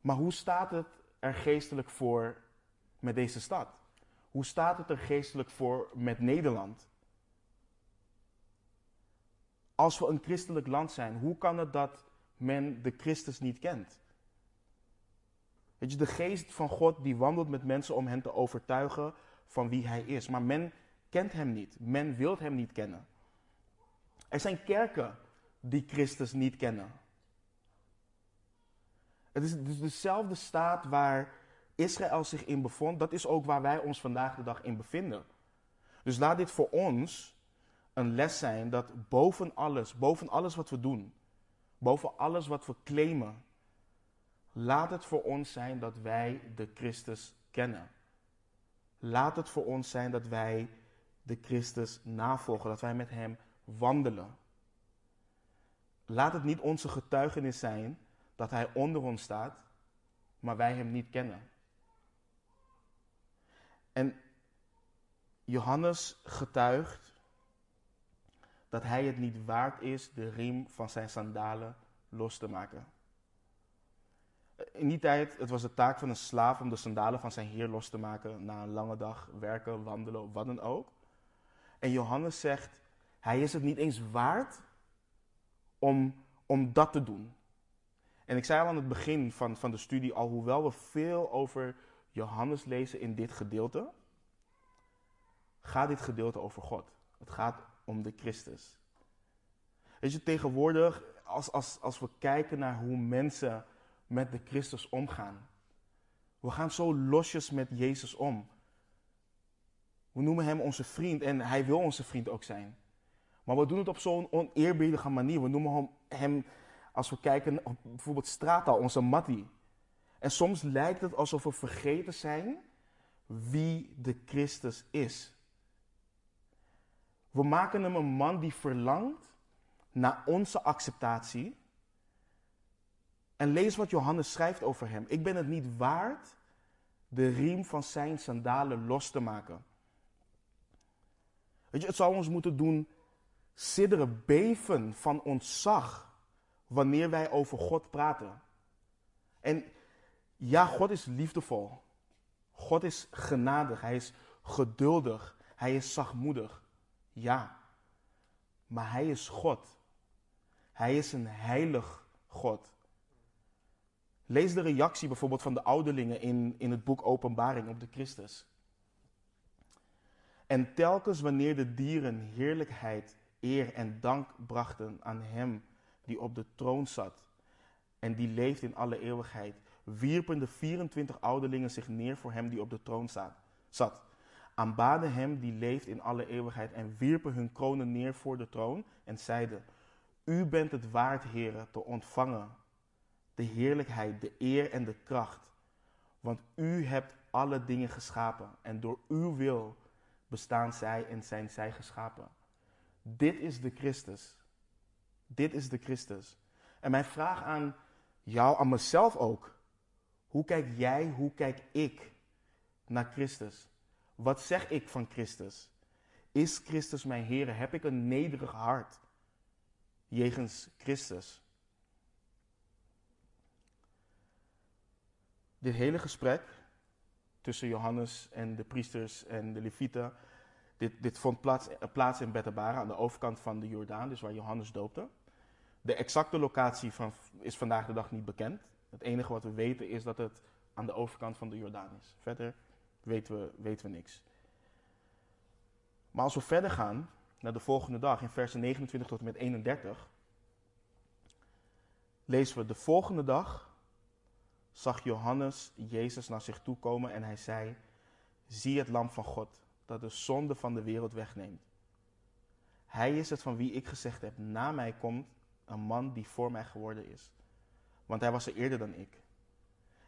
S1: Maar hoe staat het er geestelijk voor met deze stad? Hoe staat het er geestelijk voor met Nederland? Als we een christelijk land zijn, hoe kan het dat men de Christus niet kent? Weet je, de geest van God die wandelt met mensen om hen te overtuigen van wie hij is. Maar men kent hem niet. Men wil hem niet kennen. Er zijn kerken die Christus niet kennen. Het is dus dezelfde staat waar Israël zich in bevond. Dat is ook waar wij ons vandaag de dag in bevinden. Dus laat dit voor ons een les zijn dat boven alles, boven alles wat we doen, boven alles wat we claimen, laat het voor ons zijn dat wij de Christus kennen. Laat het voor ons zijn dat wij de Christus navolgen, dat wij met Hem wandelen. Laat het niet onze getuigenis zijn dat Hij onder ons staat, maar wij Hem niet kennen. En Johannes getuigt dat hij het niet waard is de riem van zijn sandalen los te maken. In die tijd, het was de taak van een slaaf om de sandalen van zijn heer los te maken na een lange dag werken, wandelen, wat dan ook. En Johannes zegt, hij is het niet eens waard om, om dat te doen. En ik zei al aan het begin van, van de studie, alhoewel we veel over Johannes lezen in dit gedeelte, gaat dit gedeelte over God. Het gaat om de Christus. Weet je, tegenwoordig, als, als, als we kijken naar hoe mensen met de Christus omgaan, we gaan zo losjes met Jezus om. We noemen hem onze vriend en hij wil onze vriend ook zijn. Maar we doen het op zo'n oneerbiedige manier. We noemen hem, als we kijken bijvoorbeeld straattaal, onze mattie. En soms lijkt het alsof we vergeten zijn wie de Christus is. We maken hem een man die verlangt naar onze acceptatie. En lees wat Johannes schrijft over hem. Ik ben het niet waard de riem van zijn sandalen los te maken. Weet je, het zou ons moeten doen sidderen, beven van ontzag wanneer wij over God praten. En ja, God is liefdevol. God is genadig. Hij is geduldig. Hij is zachtmoedig. Ja, maar Hij is God. Hij is een heilig God. Lees de reactie bijvoorbeeld van de ouderlingen in, in het boek Openbaring op de Christus. En telkens wanneer de dieren heerlijkheid, eer en dank brachten aan Hem die op de troon zat en die leeft in alle eeuwigheid, wierpen de 24 ouderlingen zich neer voor Hem die op de troon zat aanbaden hem die leeft in alle eeuwigheid en wierpen hun kronen neer voor de troon en zeiden, U bent het waard, heren, te ontvangen de heerlijkheid, de eer en de kracht, want U hebt alle dingen geschapen en door Uw wil bestaan zij en zijn zij geschapen. Dit is de Christus. Dit is de Christus. En mijn vraag aan jou, aan mezelf ook. Hoe kijk jij, hoe kijk ik naar Christus? Wat zeg ik van Christus? Is Christus mijn Heer? Heb ik een nederig hart jegens Christus? Dit hele gesprek tussen Johannes en de priesters en de levieten, dit, vond plaats, plaats in Bethabara aan de overkant van de Jordaan, dus waar Johannes doopte. De exacte locatie van, is vandaag de dag niet bekend. Het enige wat we weten is dat het aan de overkant van de Jordaan is. Verder weten we, weten we niks. Maar als we verder gaan naar de volgende dag, in versen 29 tot en met 31, lezen we de volgende dag zag Johannes Jezus naar zich toe komen en hij zei: Zie het lam van God, dat de zonde van de wereld wegneemt. Hij is het van wie ik gezegd heb: Na mij komt een man die voor mij geworden is. Want hij was er eerder dan ik.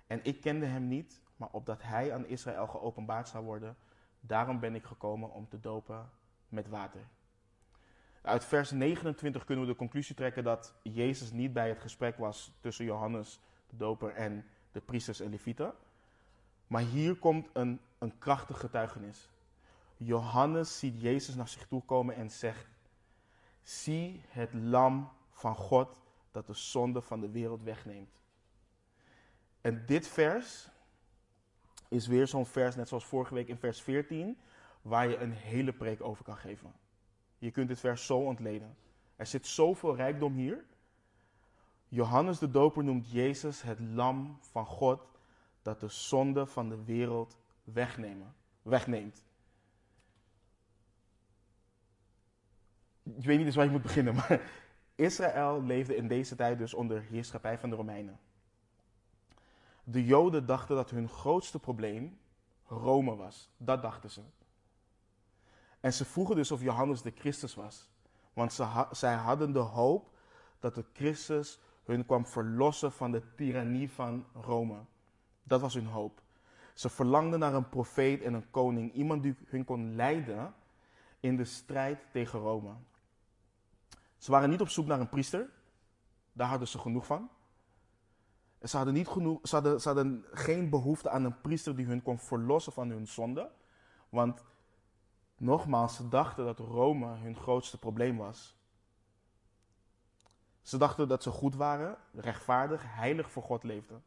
S1: En ik kende hem niet, maar opdat hij aan Israël geopenbaard zou worden, daarom ben ik gekomen om te dopen met water. Uit vers 29 kunnen we de conclusie trekken dat Jezus niet bij het gesprek was tussen Johannes de doper en de priesters en levieten. Maar hier komt een, een krachtig getuigenis. Johannes ziet Jezus naar zich toe komen en zegt: Zie het lam van God dat de zonde van de wereld wegneemt. En dit vers is weer zo'n vers, net zoals vorige week in vers 14, waar je een hele preek over kan geven. Je kunt dit vers zo ontleden. Er zit zoveel rijkdom hier. Johannes de Doper noemt Jezus het lam van God dat de zonde van de wereld wegnemen, wegneemt. Ik weet niet eens waar je moet beginnen, maar (laughs) Israël leefde in deze tijd dus onder heerschappij van de Romeinen. De Joden dachten dat hun grootste probleem Rome was. Dat dachten ze. En ze vroegen dus of Johannes de Christus was. Want ze, zij hadden de hoop dat de Christus hun kwam verlossen van de tirannie van Rome. Dat was hun hoop. Ze verlangden naar een profeet en een koning, iemand die hun kon leiden in de strijd tegen Rome. Ze waren niet op zoek naar een priester, daar hadden ze genoeg van. Ze hadden, niet genoeg, ze hadden, ze hadden geen behoefte aan een priester die hun kon verlossen van hun zonde. Want nogmaals, ze dachten dat Rome hun grootste probleem was. Ze dachten dat ze goed waren, rechtvaardig, heilig voor God leefden.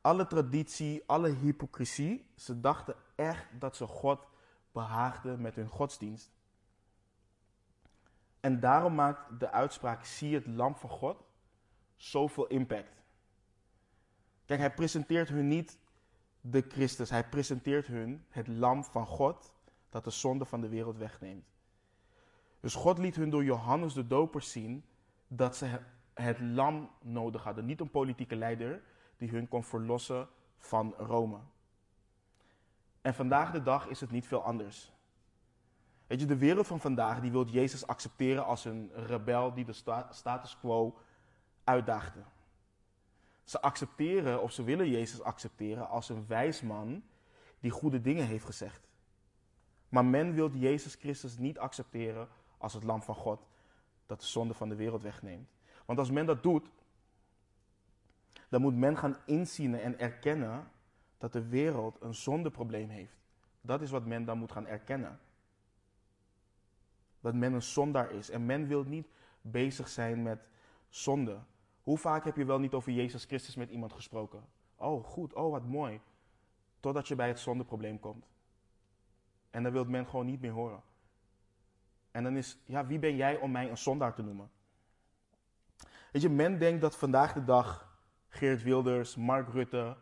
S1: Alle traditie, alle hypocrisie, ze dachten echt dat ze God behaagden met hun godsdienst. En daarom maakt de uitspraak zie het lam van God zoveel impact. Kijk, hij presenteert hun niet de Christus, hij presenteert hun het lam van God dat de zonde van de wereld wegneemt. Dus God liet hun door Johannes de Doper zien dat ze het lam nodig hadden. Niet een politieke leider die hun kon verlossen van Rome. En vandaag de dag is het niet veel anders. Weet je, de wereld van vandaag die wil Jezus accepteren als een rebel die de status quo uitdaagde. Ze accepteren of ze willen Jezus accepteren als een wijs man die goede dingen heeft gezegd. Maar men wil Jezus Christus niet accepteren als het lam van God dat de zonde van de wereld wegneemt. Want als men dat doet, dan moet men gaan inzien en erkennen dat de wereld een zondeprobleem heeft. Dat is wat men dan moet gaan erkennen. Dat men een zondaar is. En men wil niet bezig zijn met zonde. Hoe vaak heb je wel niet over Jezus Christus met iemand gesproken? Oh, goed. Oh, wat mooi. Totdat je bij het zondeprobleem komt. En dan wil men gewoon niet meer horen. En dan is, ja, wie ben jij om mij een zondaar te noemen? Weet je, men denkt dat vandaag de dag Geert Wilders, Mark Rutte,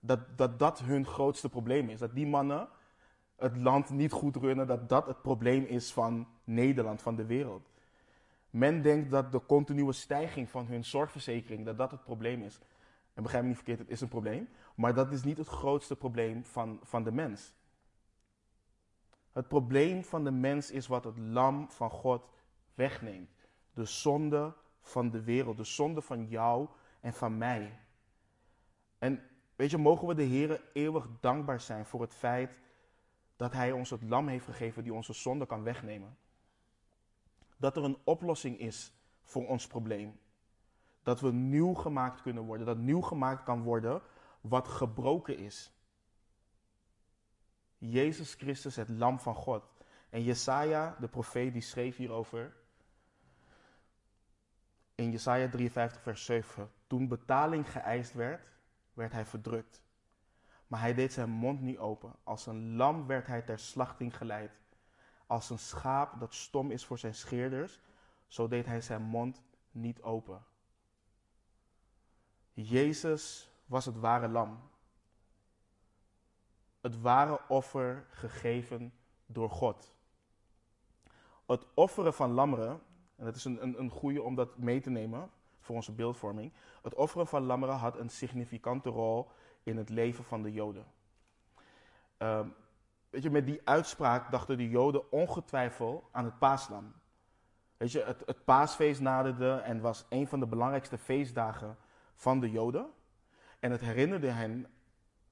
S1: dat, dat dat hun grootste probleem is. Dat die mannen het land niet goed runnen, dat dat het probleem is van Nederland, van de wereld. Men denkt dat de continue stijging van hun zorgverzekering, dat dat het probleem is. En begrijp me niet verkeerd, het is een probleem. Maar dat is niet het grootste probleem van, van de mens. Het probleem van de mens is wat het lam van God wegneemt. De zonde van de wereld, de zonde van jou en van mij. En weet je, mogen we de Heer eeuwig dankbaar zijn voor het feit dat Hij ons het lam heeft gegeven die onze zonde kan wegnemen. Dat er een oplossing is voor ons probleem. Dat we nieuw gemaakt kunnen worden, dat nieuw gemaakt kan worden wat gebroken is. Jezus Christus, het lam van God. En Jesaja, de profeet, die schreef hierover in Jesaja 53, vers 7. Toen betaling geëist werd, werd hij verdrukt. Maar hij deed zijn mond niet open. Als een lam werd hij ter slachting geleid. Als een schaap dat stom is voor zijn scheerders, zo deed hij zijn mond niet open. Jezus was het ware lam. het ware offer gegeven door God. Het offeren van lammeren, en dat is een, een, een goede om dat mee te nemen voor onze beeldvorming. Het offeren van lammeren had een significante rol in het leven van de Joden. Um, weet je, met die uitspraak dachten de Joden ongetwijfeld aan het paaslam. Weet je, het, paasfeest naderde en was een van de belangrijkste feestdagen van de Joden. En het herinnerde hen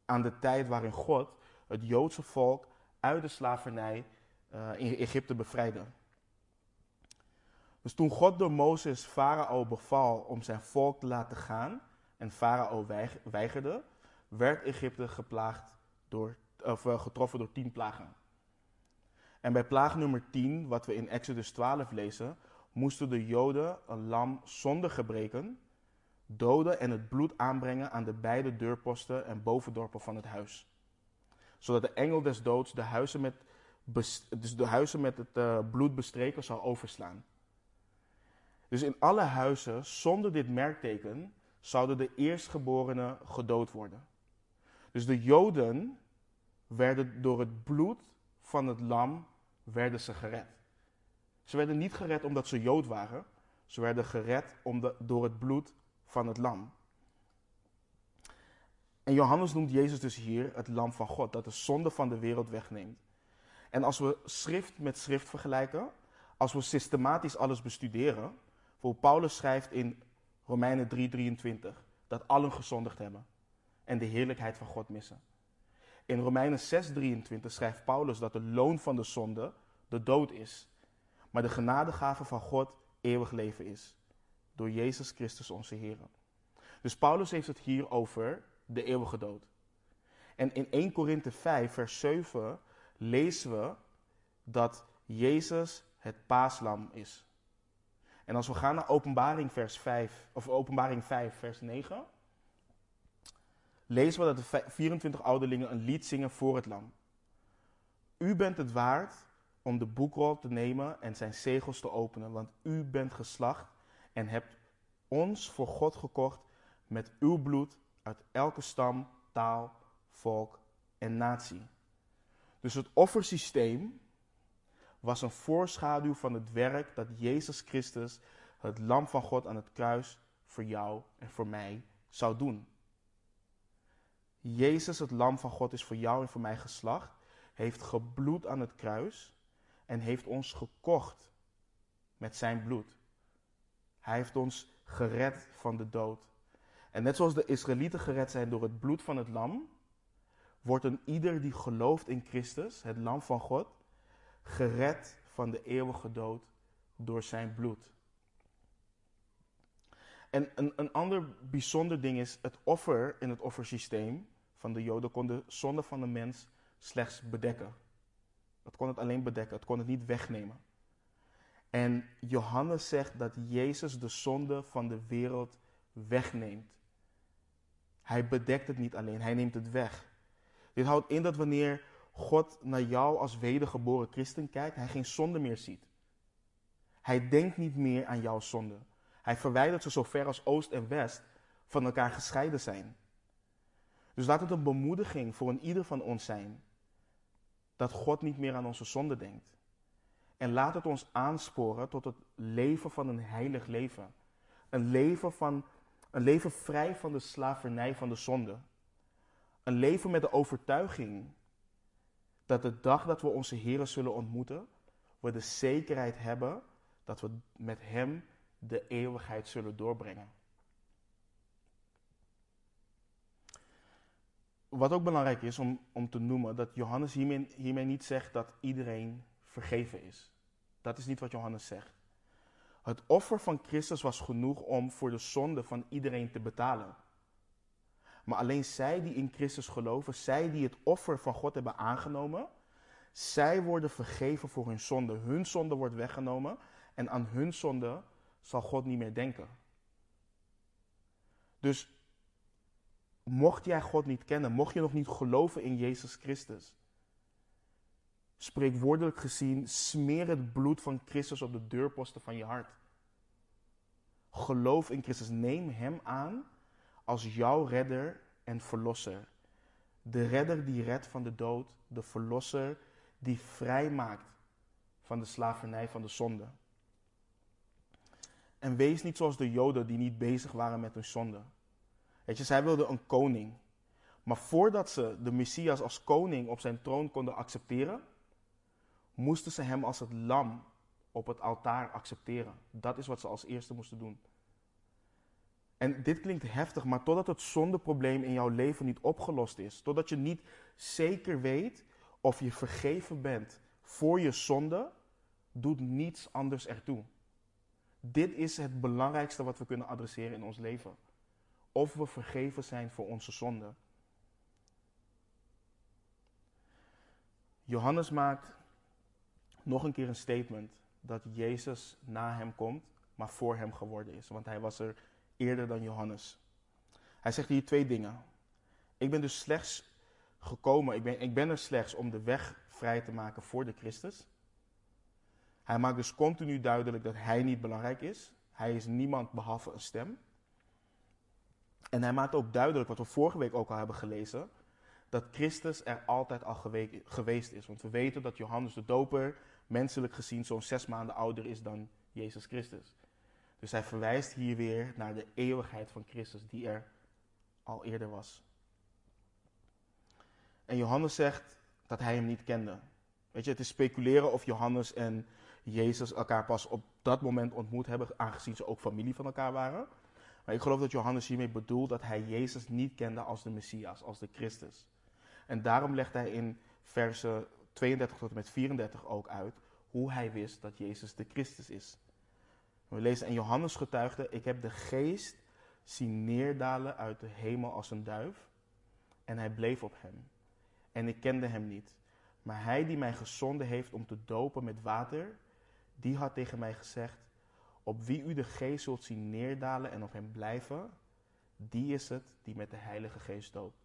S1: aan de tijd waarin God het Joodse volk uit de slavernij uh, in Egypte bevrijdde. Dus toen God door Mozes Farao beval om zijn volk te laten gaan en Farao weigerde, werd Egypte geplaagd door, of, uh, getroffen door tien plagen. En bij plaag nummer 10, wat we in Exodus 12 lezen, moesten de Joden een lam zonder gebreken doden en het bloed aanbrengen aan de beide deurposten en bovendorpen van het huis. Zodat de engel des doods de huizen met, dus de huizen met het uh, bloed bestreken zal overslaan. Dus in alle huizen zonder dit merkteken zouden de eerstgeborenen gedood worden. Dus de Joden werden door het bloed van het lam werden ze gered. Ze werden niet gered omdat ze Jood waren. Ze werden gered door het bloed van het lam. En Johannes noemt Jezus dus hier het lam van God, dat de zonde van de wereld wegneemt. En als we schrift met schrift vergelijken, als we systematisch alles bestuderen, voor Paulus schrijft in Romeinen 3:23 dat allen gezondigd hebben en de heerlijkheid van God missen. In Romeinen 6:23 schrijft Paulus dat de loon van de zonde de dood is, maar de genadegave van God eeuwig leven is door Jezus Christus onze Heer. Dus Paulus heeft het hier over de eeuwige dood. En in 1 Korinthe 5, vers 7 lezen we dat Jezus het paaslam is. En als we gaan naar openbaring, vers 5, of openbaring 5, vers 9, lezen we dat de 24 ouderlingen een lied zingen voor het lam. U bent het waard om de boekrol te nemen en zijn zegels te openen, want u bent geslacht en hebt ons voor God gekocht met uw bloed uit elke stam, taal, volk en natie. Dus het offersysteem was een voorschaduw van het werk dat Jezus Christus, het lam van God aan het kruis, voor jou en voor mij zou doen. Jezus, het lam van God, is voor jou en voor mij geslacht, heeft gebloed aan het kruis en heeft ons gekocht met zijn bloed. Hij heeft ons gered van de dood. En net zoals de Israëlieten gered zijn door het bloed van het lam, wordt een ieder die gelooft in Christus, het lam van God, gered van de eeuwige dood door zijn bloed. En een, een ander bijzonder ding is, het offer in het offersysteem van de Joden kon de zonde van de mens slechts bedekken. Het kon het alleen bedekken, het kon het niet wegnemen. En Johannes zegt dat Jezus de zonde van de wereld wegneemt. Hij bedekt het niet alleen, hij neemt het weg. Dit houdt in dat wanneer God naar jou als wedergeboren christen kijkt, hij geen zonde meer ziet. Hij denkt niet meer aan jouw zonde. Hij verwijdert ze zo ver als oost en west van elkaar gescheiden zijn. Dus laat het een bemoediging voor een ieder van ons zijn dat God niet meer aan onze zonde denkt. En laat het ons aansporen tot het leven van een heilig leven. Een leven, van, een leven vrij van de slavernij van de zonde. Een leven met de overtuiging dat de dag dat we onze Heer zullen ontmoeten, we de zekerheid hebben dat we met Hem de eeuwigheid zullen doorbrengen. Wat ook belangrijk is om, om te noemen, dat Johannes hiermee, hiermee niet zegt dat iedereen vergeven is. Dat is niet wat Johannes zegt. Het offer van Christus was genoeg om voor de zonde van iedereen te betalen. Maar alleen zij die in Christus geloven, zij die het offer van God hebben aangenomen, zij worden vergeven voor hun zonde. Hun zonde wordt weggenomen en aan hun zonde zal God niet meer denken. Dus mocht jij God niet kennen, mocht je nog niet geloven in Jezus Christus, spreekwoordelijk gezien, smeer het bloed van Christus op de deurposten van je hart. Geloof in Christus. Neem Hem aan als jouw redder en verlosser. De redder die redt van de dood, de verlosser die vrijmaakt van de slavernij van de zonde. En wees niet zoals de Joden die niet bezig waren met hun zonde. Weet je, zij wilden een koning. Maar voordat ze de Messias als koning op zijn troon konden accepteren, moesten ze hem als het lam op het altaar accepteren. Dat is wat ze als eerste moesten doen. En dit klinkt heftig, maar totdat het zondeprobleem in jouw leven niet opgelost is, totdat je niet zeker weet of je vergeven bent voor je zonde, doet niets anders ertoe. Dit is het belangrijkste wat we kunnen adresseren in ons leven. Of we vergeven zijn voor onze zonde. Johannes maakt nog een keer een statement dat Jezus na hem komt, maar voor hem geworden is. Want hij was er eerder dan Johannes. Hij zegt hier twee dingen. Ik ben dus slechts gekomen, ik ben, ik ben er slechts om de weg vrij te maken voor de Christus. Hij maakt dus continu duidelijk dat hij niet belangrijk is. Hij is niemand behalve een stem. En hij maakt ook duidelijk, wat we vorige week ook al hebben gelezen, dat Christus er altijd al geweest is. Want we weten dat Johannes de Doper menselijk gezien zo'n zes maanden ouder is dan Jezus Christus. Dus hij verwijst hier weer naar de eeuwigheid van Christus die er al eerder was. En Johannes zegt dat hij hem niet kende. Weet je, het is speculeren of Johannes en Jezus elkaar pas op dat moment ontmoet hebben, aangezien ze ook familie van elkaar waren. Maar ik geloof dat Johannes hiermee bedoelt dat hij Jezus niet kende als de Messias, als de Christus. En daarom legt hij in versen 32 tot en met 34 ook uit hoe hij wist dat Jezus de Christus is. We lezen en Johannes getuigde, ik heb de geest zien neerdalen uit de hemel als een duif en hij bleef op hem. En ik kende hem niet. Maar hij die mij gezonden heeft om te dopen met water, die had tegen mij gezegd, op wie u de geest zult zien neerdalen en op hem blijven, die is het die met de Heilige Geest doopt.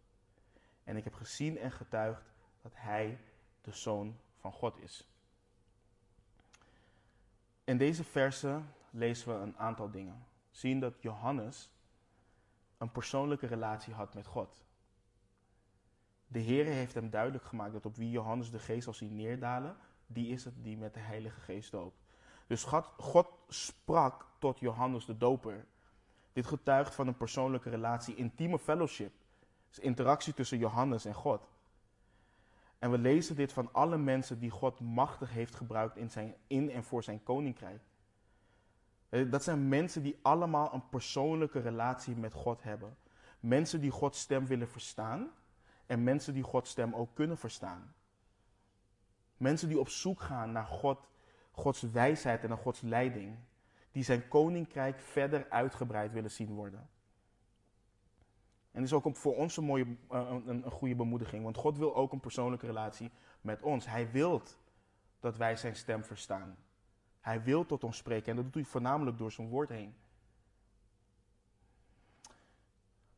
S1: En ik heb gezien en getuigd dat hij de Zoon van God is. In deze verse lezen we een aantal dingen. Zien dat Johannes een persoonlijke relatie had met God. De Heer heeft hem duidelijk gemaakt dat op wie Johannes de geest zal zien neerdalen, die is het die met de Heilige Geest doopt. Dus God, sprak tot Johannes de Doper. Dit getuigt van een persoonlijke relatie, intieme fellowship. Dus interactie tussen Johannes en God. En we lezen dit van alle mensen die God machtig heeft gebruikt in, zijn, in en voor zijn koninkrijk. Eh, dat zijn mensen die allemaal een persoonlijke relatie met God hebben. Mensen die Gods stem willen verstaan en mensen die Gods stem ook kunnen verstaan. Mensen die op zoek gaan naar God, Gods wijsheid en naar Gods leiding. Die zijn koninkrijk verder uitgebreid willen zien worden. En is ook voor ons een, mooie, eh, een, een goede bemoediging. Want God wil ook een persoonlijke relatie met ons. Hij wil dat wij zijn stem verstaan. Hij wil tot ons spreken en dat doet hij voornamelijk door zijn woord heen.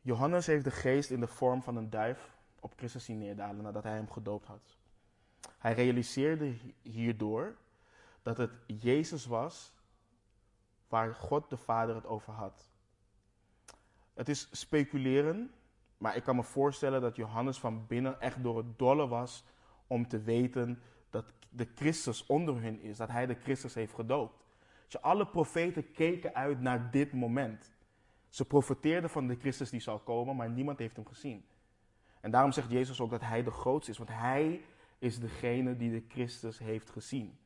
S1: Johannes heeft de geest in de vorm van een duif op Christus zien neerdalen nadat hij hem gedoopt had. Hij realiseerde hierdoor dat het Jezus was waar God de Vader het over had. Het is speculeren, maar ik kan me voorstellen dat Johannes van binnen echt door het dolle was om te weten dat de Christus onder hen is, dat hij de Christus heeft gedoopt. Dus alle profeten keken uit naar dit moment. Ze profeteerden van de Christus die zal komen, maar niemand heeft hem gezien. En daarom zegt Jezus ook dat hij de grootste is, want hij is degene die de Christus heeft gezien.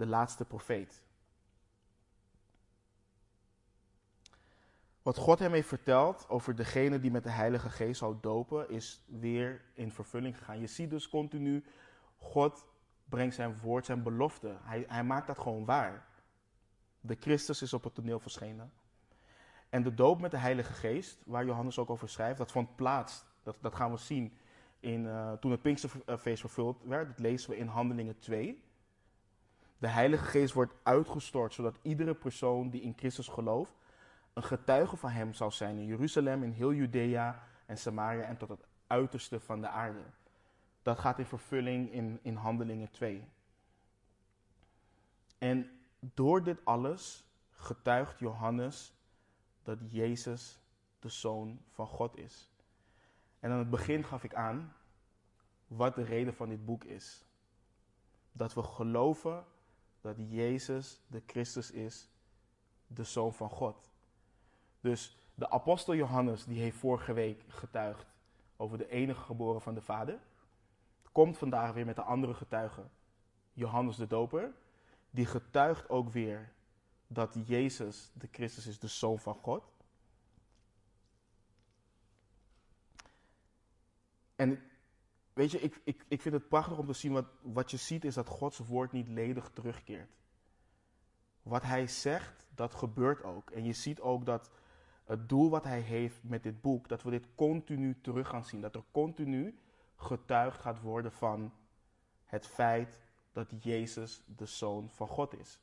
S1: De laatste profeet. Wat God hem heeft verteld over degene die met de Heilige Geest zou dopen, is weer in vervulling gegaan. Je ziet dus continu, God brengt zijn woord, zijn belofte. Hij, hij maakt dat gewoon waar. De Christus is op het toneel verschenen. En de doop met de Heilige Geest, waar Johannes ook over schrijft, dat vond plaats. Dat, dat gaan we zien in, uh, toen het Pinksterfeest vervuld werd. Dat lezen we in Handelingen 2. De Heilige Geest wordt uitgestort, zodat iedere persoon die in Christus gelooft, een getuige van hem zal zijn in Jeruzalem, in heel Judea en Samaria en tot het uiterste van de aarde. Dat gaat in vervulling in, in Handelingen 2. En door dit alles getuigt Johannes dat Jezus de Zoon van God is. En aan het begin gaf ik aan wat de reden van dit boek is. Dat we geloven dat Jezus de Christus is, de Zoon van God. Dus de apostel Johannes, die heeft vorige week getuigd over de enige geboren van de Vader, komt vandaag weer met de andere getuige, Johannes de Doper. Die getuigt ook weer dat Jezus de Christus is, de Zoon van God. En weet je, ik, ik, ik vind het prachtig om te zien wat, wat je ziet is dat Gods woord niet ledig terugkeert. Wat hij zegt, dat gebeurt ook. En je ziet ook dat het doel wat hij heeft met dit boek, dat we dit continu terug gaan zien. Dat er continu getuigd gaat worden van het feit dat Jezus de Zoon van God is.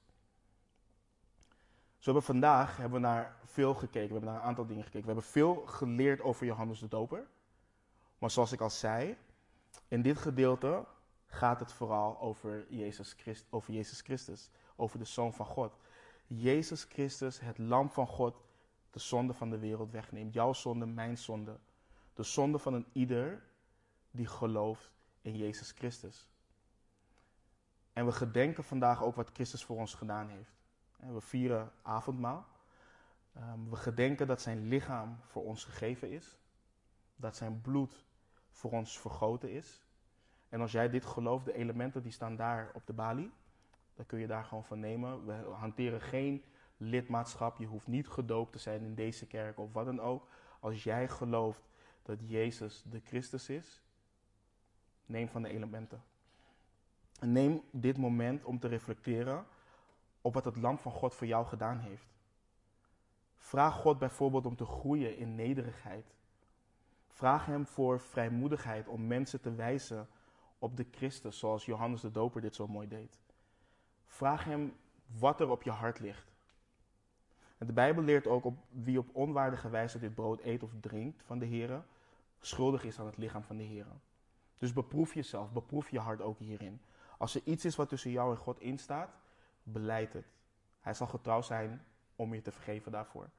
S1: Zo hebben we vandaag hebben we naar veel gekeken, we hebben naar een aantal dingen gekeken. We hebben veel geleerd over Johannes de Doper. Maar zoals ik al zei, in dit gedeelte gaat het vooral over Jezus, Christ, over Jezus Christus, over de Zoon van God. Jezus Christus, het Lam van God, de zonde van de wereld wegneemt. Jouw zonde, mijn zonde. De zonde van een ieder die gelooft in Jezus Christus. En we gedenken vandaag ook wat Christus voor ons gedaan heeft. We vieren avondmaal. Ehm, we gedenken dat zijn lichaam voor ons gegeven is. Dat zijn bloed voor ons vergoten is. En als jij dit gelooft, de elementen die staan daar op de balie, dan kun je daar gewoon van nemen. We hanteren geen lidmaatschap. Je hoeft niet gedoopt te zijn in deze kerk of wat dan ook. Als jij gelooft dat Jezus de Christus is, neem van de elementen. En neem dit moment om te reflecteren op wat het Lam van God voor jou gedaan heeft. Vraag God bijvoorbeeld om te groeien in nederigheid. Vraag Hem voor vrijmoedigheid om mensen te wijzen op de Christus, zoals Johannes de Doper dit zo mooi deed. Vraag Hem wat er op je hart ligt. De Bijbel leert ook op wie op onwaardige wijze dit brood eet of drinkt van de Heer, schuldig is aan het lichaam van de Heer. Dus beproef jezelf, beproef je hart ook hierin. Als er iets is wat tussen jou en God instaat, beleid het. Hij zal getrouw zijn om je te vergeven daarvoor.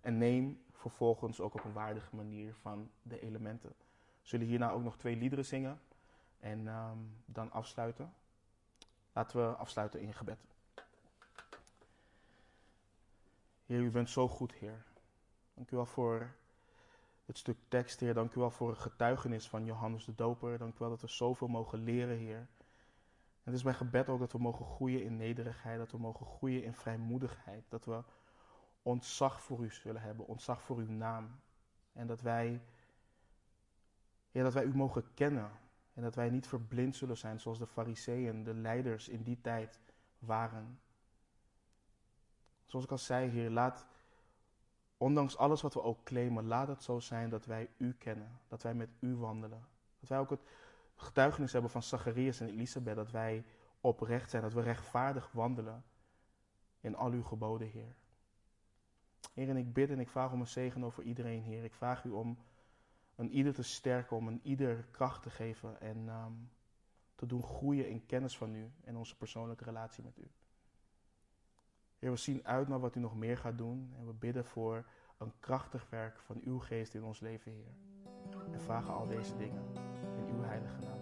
S1: En neem vervolgens ook op een waardige manier van de elementen. We zullen hierna ook nog twee liederen zingen en ehm, dan afsluiten. Laten we afsluiten in gebed. Heer, u bent zo goed, Heer. Dank u wel voor het stuk tekst, Heer. Dank u wel voor het getuigenis van Johannes de Doper. Dank u wel dat we zoveel mogen leren, Heer. En het is mijn gebed ook dat we mogen groeien in nederigheid, dat we mogen groeien in vrijmoedigheid, dat we ontzag voor u zullen hebben, ontzag voor uw naam. En dat wij, ja, dat wij u mogen kennen en dat wij niet verblind zullen zijn zoals de fariseeën, de leiders in die tijd waren. Zoals ik al zei, Heer, laat, ondanks alles wat we ook claimen, laat het zo zijn dat wij U kennen, dat wij met U wandelen. Dat wij ook het getuigenis hebben van Zacharias en Elisabeth, dat wij oprecht zijn, dat we rechtvaardig wandelen in al uw geboden, Heer. Heer, en ik bid en ik vraag om een zegen over iedereen, Heer. Ik vraag u om een ieder te sterken, om een ieder kracht te geven en ehm, te doen groeien in kennis van u en onze persoonlijke relatie met u. Heer, we zien uit naar wat u nog meer gaat doen en we bidden voor een krachtig werk van uw geest in ons leven, Heer. En vragen al deze dingen in uw heilige naam.